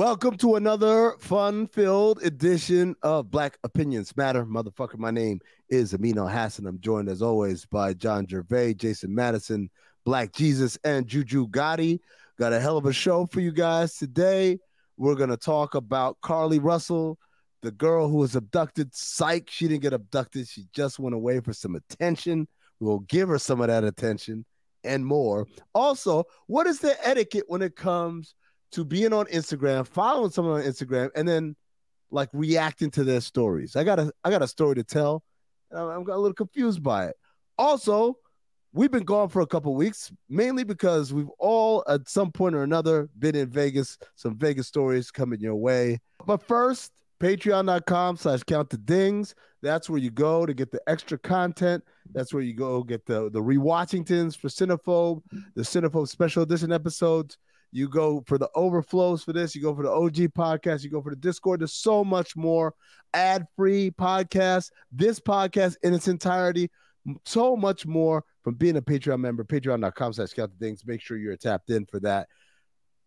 Welcome to another fun-filled edition of Black Opinions Matter. Motherfucker, my name is Amin Elhassan. I'm joined as always by John Jervay, Jason Madison, Black Jesus, and Juju Gotti. Got a hell of a show for you guys today. We're gonna talk about Carlee Russell, the girl who was abducted. Psych, she didn't get abducted. She just went away for some attention. We'll give her some of that attention and more. Also, what is the etiquette when it comes to being on Instagram, following someone on Instagram, and then like reacting to their stories. I got a I got a story to tell. And I'm, I'm a little confused by it. Also, we've been gone for a couple weeks, mainly because we've all at some point or another been in Vegas. Some Vegas stories coming your way. But first, patreon.com slash count the dings. That's where you go to get the extra content. That's where you go get the the rewatchingtons for Cinephobe, the Cinephobe special edition episodes. You go for the overflows for this. You go for the OG podcast. You go for the Discord. There's so much more ad free podcast. This podcast in its entirety. So much more from being a Patreon member. Patreon.com slash count the dings. Make sure you're tapped in for that.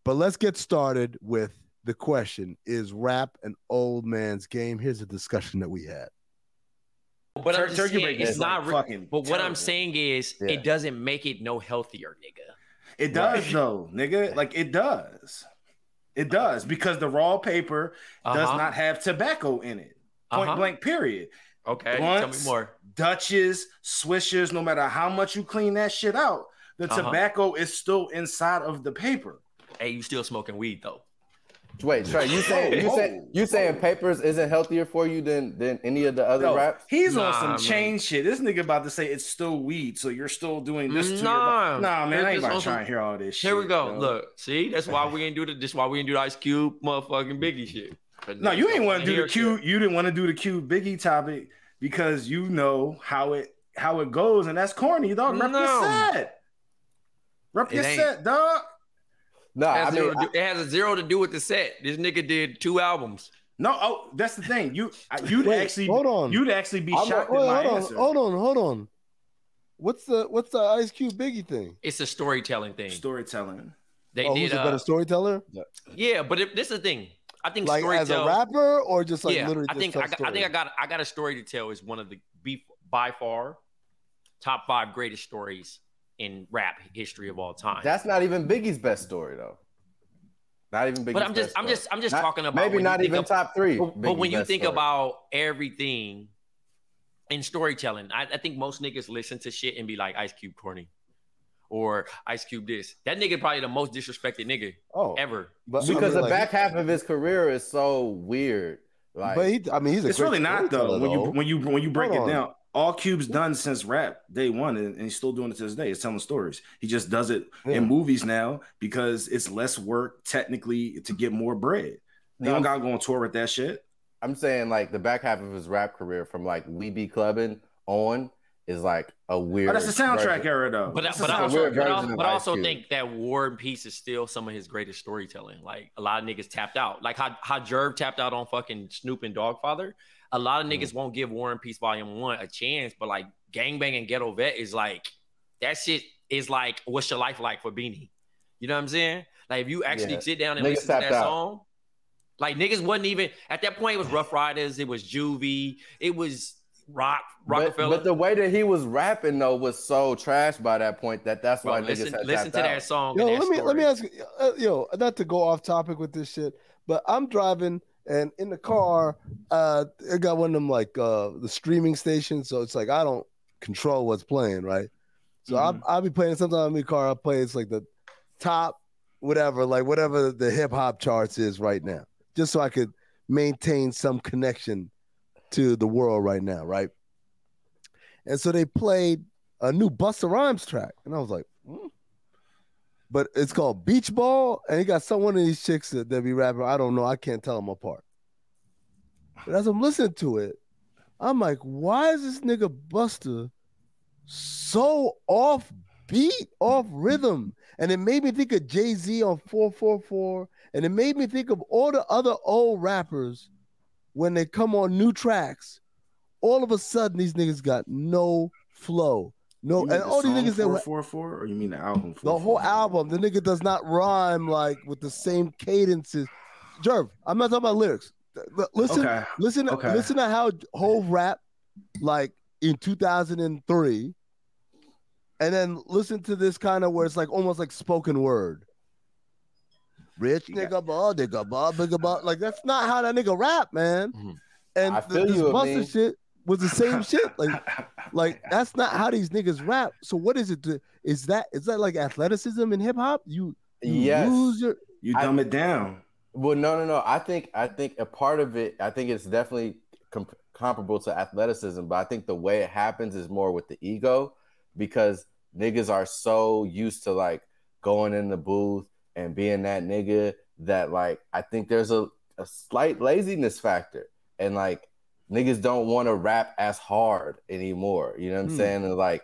But let's get started with the question Is rap an old man's game? Here's a discussion that we had. But I'm just Turkey saying, bacon it's is, not. like, re- fucking but what I'm saying is, Yeah. it doesn't make it no healthier, nigga. It does Right. though, nigga. Like it does. It does because the raw paper does Uh-huh. not have tobacco in it. Point Uh-huh. blank. Period. Okay, tell me more. Dutches, swishers. No matter how much you clean that shit out, the Uh-huh. tobacco is still inside of the paper. Hey, you still smoking weed though? Wait, Tray, you saying you Whoa, say you saying papers isn't healthier for you than than any of the other Yo, raps? he's Nah, on some man. chain shit. This nigga about to say it's still weed, so you're still doing this to your Nah. Nah, man, I ain't It's about on to try and hear all this shit. Here we go. yo. Look, see, that's why we ain't do the. This why we ain't do the Ice Cube, motherfucking Biggie shit. No, you ain't want to do the Hear Q. shit. You didn't want to do the Q Biggie topic because you know how it how it goes, and that's corny, dog. Rep your No. set. Rep It your ain't. set, dog. No, It I has, mean, zero to do, it has a zero to do with the set. This nigga did two albums. No, oh, that's the thing. You you'd Wait, actually hold on. you'd actually be I'm shocked wait, at my hold on, answer. hold on, hold on. What's the what's the Ice Cube Biggie thing? It's a storytelling thing. Storytelling. They oh, did. who's a uh, better storyteller? yeah, but it, this is the thing. I think Like as a rapper or just like yeah, literally? I think I, got, I think I got I got a story to tell. Is one of the be, by far top five greatest stories in rap history of all time. that's not even Biggie's best story though. Not even Biggie's but I'm just best I'm story. just I'm just Not- talking about maybe not even of- top three. But, but when you think story. about everything in storytelling, I, I think most niggas listen to shit and be like Ice Cube corny. Or Ice Cube this. That nigga probably the most disrespected nigga oh, ever. but, I because mean, the like, back half of his career is so weird. Like but he, I mean, he's a It's great really not though. When you when you when you break Hold it on. Down. all Cube's done since rap day one, and, and he's still doing it to this day. Is telling stories. He just does it Yeah. in movies now because it's less work technically to get more bread. He don't gotta go on tour with that shit. I'm saying like the back half of his rap career from like We Be Clubbing on is like a weird. Oh, that's the soundtrack version. era though. But, That's but, the also, but, also, but I also Cube. think that War and Peace is still some of his greatest storytelling. Like a lot of niggas tapped out. Like how how Jerv tapped out on fucking Snoop and Dogfather. A lot of Mm-hmm. niggas won't give War and Peace Volume One a chance, but like Gangbang and Ghetto Vet is like that shit is like what's your life like for Beanie? You know what I'm saying? Like if you actually Yeah. sit down and Niggas listen to that out. song, like niggas wasn't even at that point. It was Ruff Ryders, it was Juvie, it was Rock But, Roc-A-Fella. but the way that he was rapping though was so trash by that point that that's Bro, why listen, niggas had listen to tapped that song. Yo, and that let me let me ask you, uh, yo, not to go off topic with this shit, but I'm driving and in the car, uh, I got one of them like uh the streaming stations, so it's like I don't control what's playing, right? So Mhm. I'll, I'll be playing sometimes in my car. I'll play it's like the top, whatever, like whatever the hip hop charts is right now, just so I could maintain some connection to the world right now, right? And so they played a new Busta Rhymes track, and I was like, hmm. But it's called Beach Ball, and he got some one of these chicks that, that be rapping. I don't know, I can't tell them apart. But as I'm listening to it, I'm like, why is this nigga Busta so off beat, off rhythm? And it made me think of Jay Z on 444, and it made me think of all the other old rappers when they come on new tracks. All of a sudden, these niggas got no flow, no, and all these niggas that were 444 or you mean the album? the whole 444? album, the nigga does not rhyme like with the same cadences. Jerv, I'm not talking about lyrics. Listen, Okay. listen, okay. listen to how whole rap like in 2003, and then listen to this kind of where it's like almost like spoken word. Rich nigga, ball, nigga, ball, nigga, ball. Like that's not how that nigga rap, man. Mhm. And I this Busta shit was the same shit. Like like that's not how these niggas rap. So what is it? To, is that is that like athleticism in hip hop? You, you Yes. lose your you I- dumb it down. Well, no, no, no. I think I think a part of it. I think it's definitely com- comparable to athleticism, but I think the way it happens is more with the ego, because niggas are so used to like going in the booth and being that nigga that like I think there's a, a slight laziness factor, and like niggas don't want to rap as hard anymore. You know what I'm Hmm. saying? And like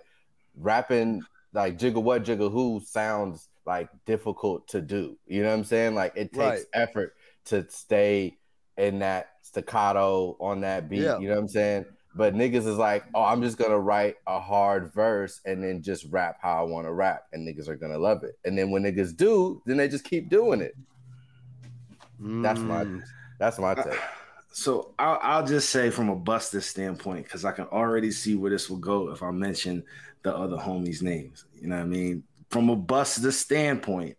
rapping like Jigga what Jigga who sounds like difficult to do. You know what I'm saying? Like it takes Right. effort to stay in that staccato on that beat. Yeah. You know what I'm saying? But niggas is like, oh, I'm just gonna write a hard verse and then just rap how I want to rap, and niggas are gonna love it. And then when niggas do, then they just keep doing it. That's my Mm. that's my take. So I'll, I'll just say from a Busta standpoint, because I can already see where this will go if I mention the other homies' names. You know what I mean? From a Busta standpoint,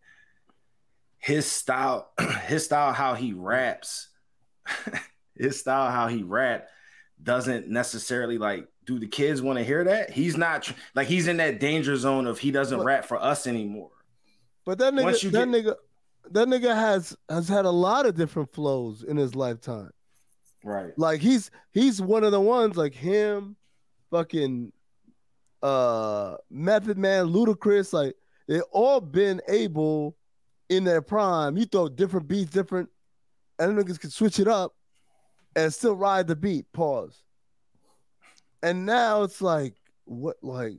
his style, his style, how he raps, his style, how he rap, doesn't necessarily like. Do the kids want to hear that? He's not like he's in that danger zone of he doesn't But- rap for us anymore. But that nigga, that get- nigga, that nigga has has had a lot of different flows in his lifetime. Right. Like he's he's one of the ones like him, fucking uh Method Man, Ludacris, like they all been able in their prime. You throw different beats, different, and niggas can switch it up and still ride the beat. Pause. And now it's like what like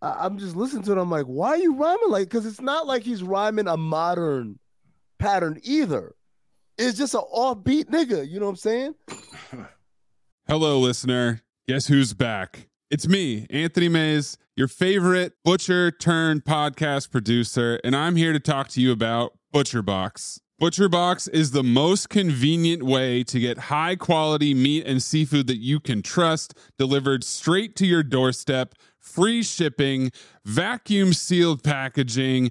I, I'm just listening to it. I'm like, why are you rhyming like? Because it's not like he's rhyming a modern pattern either. It's just an offbeat nigga. You know what I'm saying? Hello, listener. Guess who's back? It's me, Anthony Mays, your favorite butcher turned podcast producer, and I'm here to talk to you about ButcherBox. ButcherBox is the most convenient way to get high quality meat and seafood that you can trust delivered straight to your doorstep, free shipping, vacuum sealed packaging.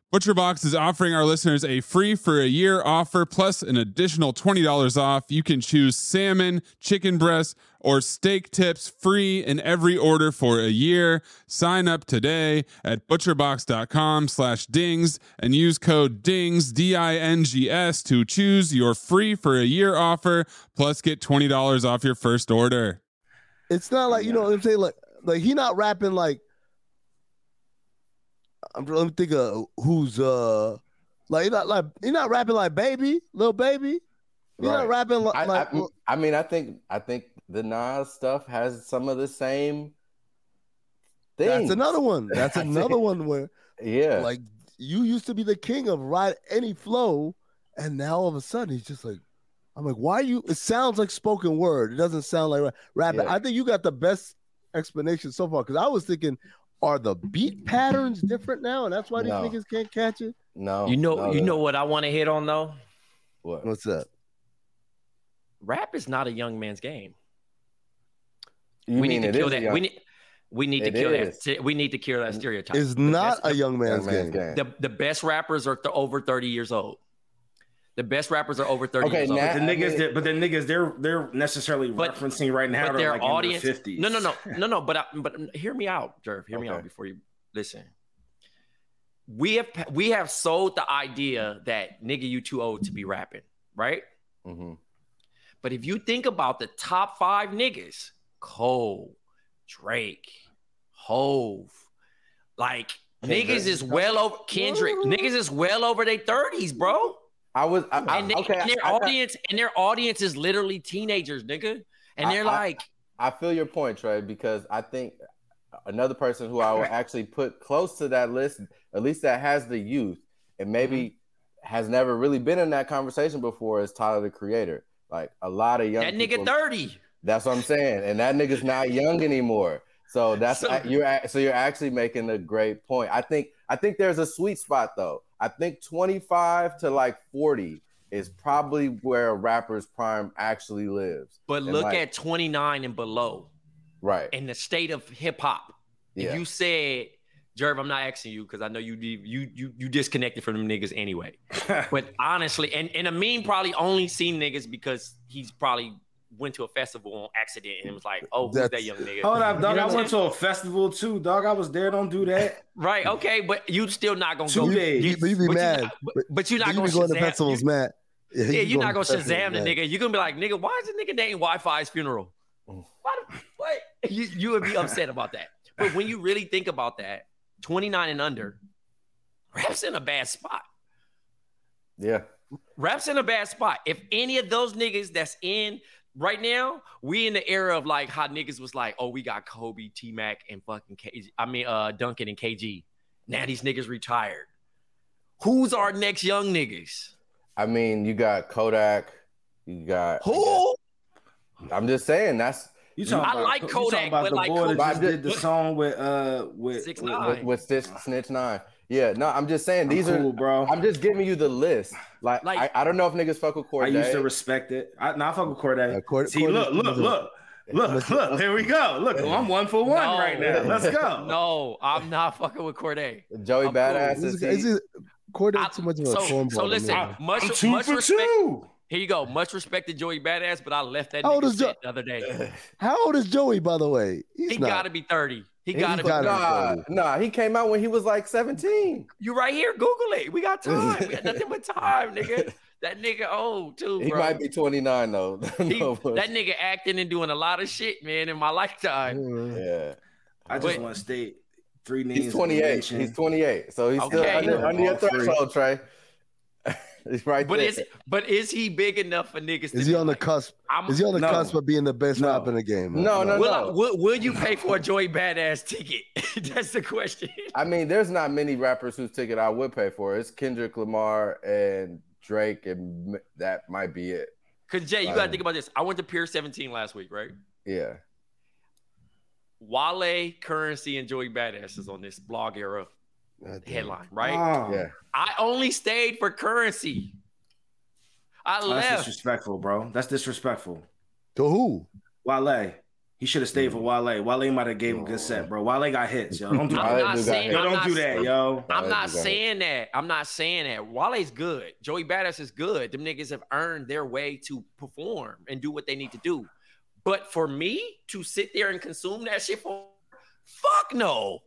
ButcherBox is offering our listeners a free for a year offer plus an additional $20 off. You can choose salmon, chicken breast, or steak tips free in every order for a year. Sign up today at butcherbox.com slash dings and use code DINGS, D-I-N-G-S to choose your free for a year offer plus get $20 off your first order. It's not like you know what I'm saying. Like, like he not rapping like. I'm trying to think of who's uh, like he not like he not rapping like baby, little baby. Not Right. rapping li- I, like. I, I mean, I think I think the Nas stuff has some of the same things. that's another one. That's another one where Yeah, like you used to be the king of ride any flow, and now all of a sudden he's just like, I'm like, why you? It sounds like spoken word. It doesn't sound like ra- rapping. Yeah. I think you got the best explanation so far because I was thinking, are the beat patterns different now, and that's why these No. niggas can't catch it? no, You know, no, you no. know what I want to hit on though. what? What's that? Rap is not a young man's game. You we mean need it to kill that. young- we need. We need to kill is. that. We need to kill that stereotype. It's not best- a young man's, young man's game. game. the the best rappers are th- over 30 years old. The best rappers are over 30 Okay, years old. now- But the I niggas, mean- that, but the niggas, they're they're necessarily But- referencing right now. but their like audience in their 50s. no no no no no but I, but hear me out jerv hear me out before you listen we have we have sold the idea that nigga you too old to be rapping right Mhm. but if you think about the top five niggas cole drake hove like Kendrick. niggas is well over kendrick niggas is well over their 30s bro I was I, I, and, they, okay. and their I- audience and their audience is literally teenagers nigga and they're like I feel your point, Tray, because I think another person who I will actually put close to that list, at least that has the youth and maybe Mm-hmm. has never really been in that conversation before, is Tyler the Creator. Like a lot of young that nigga people- 30 That's what I'm saying, and that nigga's not young anymore. So that's So- you're so you're actually making a great point. I think I think there's a sweet spot though. I think 25 to like 40 is probably where a rapper's prime actually lives. But And look like- at 29 and below Right. in the state of hip hop. Yeah. If you said, Jerv, I'm not asking you because I know you you you you disconnected from them niggas anyway. But honestly, and, and Amin probably only seen niggas because he's probably went to a festival on accident and was like, oh, who's that young nigga? Hold up, You dog. know I what I'm went to a festival too, dog. I was there. Don't do that. Right, okay, but you still not gonna Two go. days. You, But you be but mad. not, but, but you're not you gonna, be going to festivals, you- Matt. Yeah, you you're not going gonna to Shazam the Matt. nigga. You're gonna be like, nigga, why is the nigga dating Wi-Fi's funeral? Mm. What? What? You, you would be upset about that. But when you really think about that, 29 and under, rap's in a bad spot. Yeah. Rap's in a bad spot. If any of those niggas that's in right now, we in the era of like how niggas was like, oh, we got Kobe, T Mac, and fucking KG. I mean, uh, Duncan and KG. Now these niggas retired. Who's our next young niggas? I mean, you got Kodak. You got Who? I'm just saying that's You talking I about, like you Kodak, talking about but the like boy that just did the song with uh with Six with- nine. with, with Snitch Nine. Yeah, no, I'm just saying I'm these cool, are. bro. I'm just giving you the list. Like, Like- I, I don't know if niggas fuck with Cordae. I used to respect it. I, nah, I fuck with Cordae. Uh, Cord- See, Cordae- look, look, look, look, look. Here we go. Look, I'm one for one No. right now. Let's go. No, I'm not fucking with Cordae. Joey I'm Badass cool. is Is, is it Cordae I- too much of a so, cornball? so listen, me? much, I'm two much for respect. two. Here you go. Much respect to Joey Badass, but I left that How nigga Jo- the other day. How old is Joey, by the way? He's He not. got to be 30. He He's got to be gotta 30. be Nah, nah, he came out when he was like 17. You right here. Google it. We got time. We got nothing but time, nigga. That nigga old too, He bro. might be 29 though. He- No, but- that nigga acting and doing a lot of shit, man, in my lifetime. Mm. yeah, I just want to state three names. he's 28. He's 28, so he's still under, under your threshold, Tray. He's right But there. is but is he big enough for niggas? to Is he be on the cusp? I'm, Is he on the No. cusp of being the best No. rapper in the game? man? No, no, will, I, no. will, will you pay for a Joey Badass ticket? That's the question. I mean, there's not many rappers whose ticket I would pay for. It's Kendrick Lamar and Drake, and that might be it. Cause Jay, you Um, gotta think about this. I went to Pier 17 last week, right? Yeah. Wale, Currency, and Joey Badass is on this blog era God damn. Headline, right? Oh, Yeah. I only stayed for Currency. I Oh, that's left. disrespectful, bro. That's disrespectful. To who? Wale. He should have stayed Mm. for Wale. Wale might have gave him a good set, bro. Wale got hits, yo. Don't do I'm Wale that. not do got saying. Yo, I'm don't not do that, saying- yo. I'm not do got hit. saying that. I'm not saying that. Wale's good. Joey Badass is good. Them niggas have earned their way to perform and do what they need to do. But for me to sit there and consume that shit for fuck no.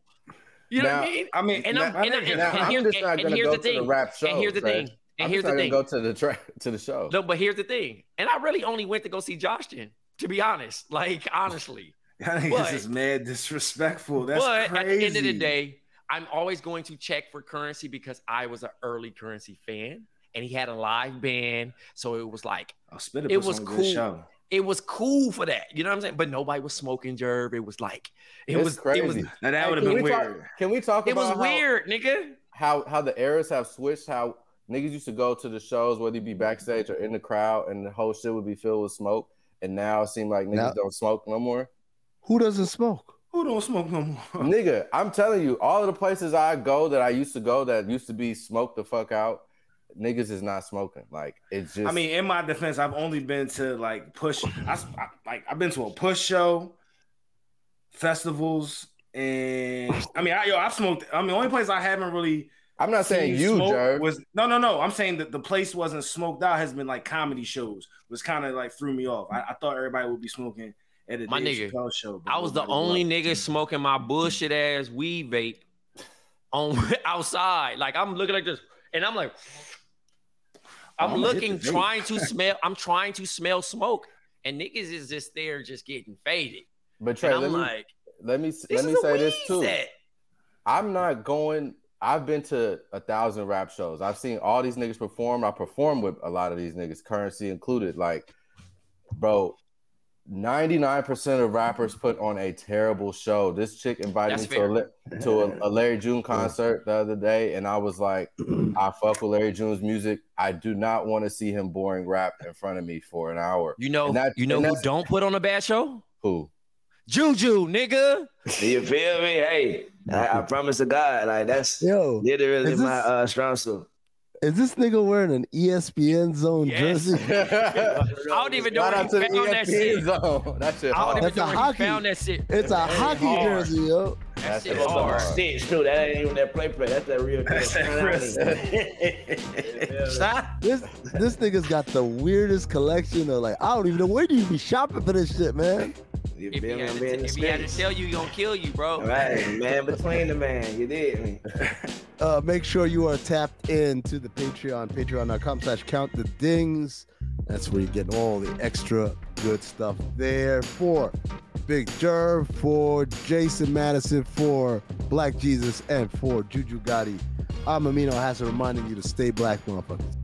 You know Now, what I mean? I mean, And I'm- and I'm- think- Now, and I'm just and- not and gonna here's go the to the rap show. And here's the thing. And I'm here's the not thing. go to the track to the show. No, but here's the thing. And I really only went to go see Joshin, to be honest. Like, honestly. I think But- this is mad disrespectful. That's but crazy. at the end of the day, I'm always going to check for currency because I was an early currency fan and he had a live band. So it was like, oh, it was cool. Good show. it was cool for that. You know what I'm saying? But nobody was smoking Jerv. It was like, it It's was crazy. It was, Now that would have been we talk- weird. Can we talk it about was how- weird, nigga. how how the eras have switched? How niggas used to go to the shows, whether you be backstage or in the crowd, and the whole shit would be filled with smoke. And now it seems like niggas Now- don't smoke no more. Who doesn't smoke? Who don't smoke no more? Nigga, I'm telling you, all of the places I go that I used to go that used to be smoked the fuck out, niggas is not smoking. Like it's just. I mean, in my defense, I've only been to like push. I, I- like I've been to a push show, festivals, and I mean, I, yo, I've smoked. I mean, the only place I haven't really. I'm not saying you, smoke Jerv. Was no, no, no. I'm saying that the place wasn't smoked out. Has been like comedy shows. Was kind of like threw me off. I, I thought everybody would be smoking at a My Dave nigga, Chappelle show. I was the only was. nigga smoking my bullshit ass weed vape on outside. Like I'm looking like this, and I'm like, I'm I'm gonna hit looking, trying to smell. I'm trying to smell smoke, and niggas is just there, just getting faded. but Tray, And let I'm me like, let me let me say this too. set. I'm not going. I've been to a thousand rap shows. I've seen all these niggas perform. I perform with a lot of these niggas, currency included. Like, bro, 99% of rappers put on a terrible show. This chick invited That's me to a, to a, a Larry June concert the other day, and I was like, I fuck with Larry June's music. I do not want to see him boring rap in front of me for an hour. You know, that- you know who don't put on a bad show? Who? Juju, nigga. Do you feel me? Hey, I, I promise to God, like that's Yo, literally is my uh, strong suit. Is this nigga wearing an ESPN zone Yes. jersey? I don't even know Shout where he the found that shit. ESPN zone. That shit I don't even That's know a where hockey. he found that shit. It's a hockey hard. jersey, yo. That That shit shit hard. hard. Stitch too. That ain't even that play play. That's that real. That's that Chris. This this nigga's got the weirdest collection of like I don't even know where do you be shopping for this shit, man. You If he, had to, being t- if he had to tell you, he gonna kill you, bro. Right, man, between the man, you did me. Uh, make sure you are tapped into the Patreon, patreon.com slash count the dings. That's where you get all the extra good stuff there for Big Jerv, for Jason Madison, for Black Jesus, and for Juju Gotti. I'm Amin Elhassan reminding you to stay black, motherfuckers.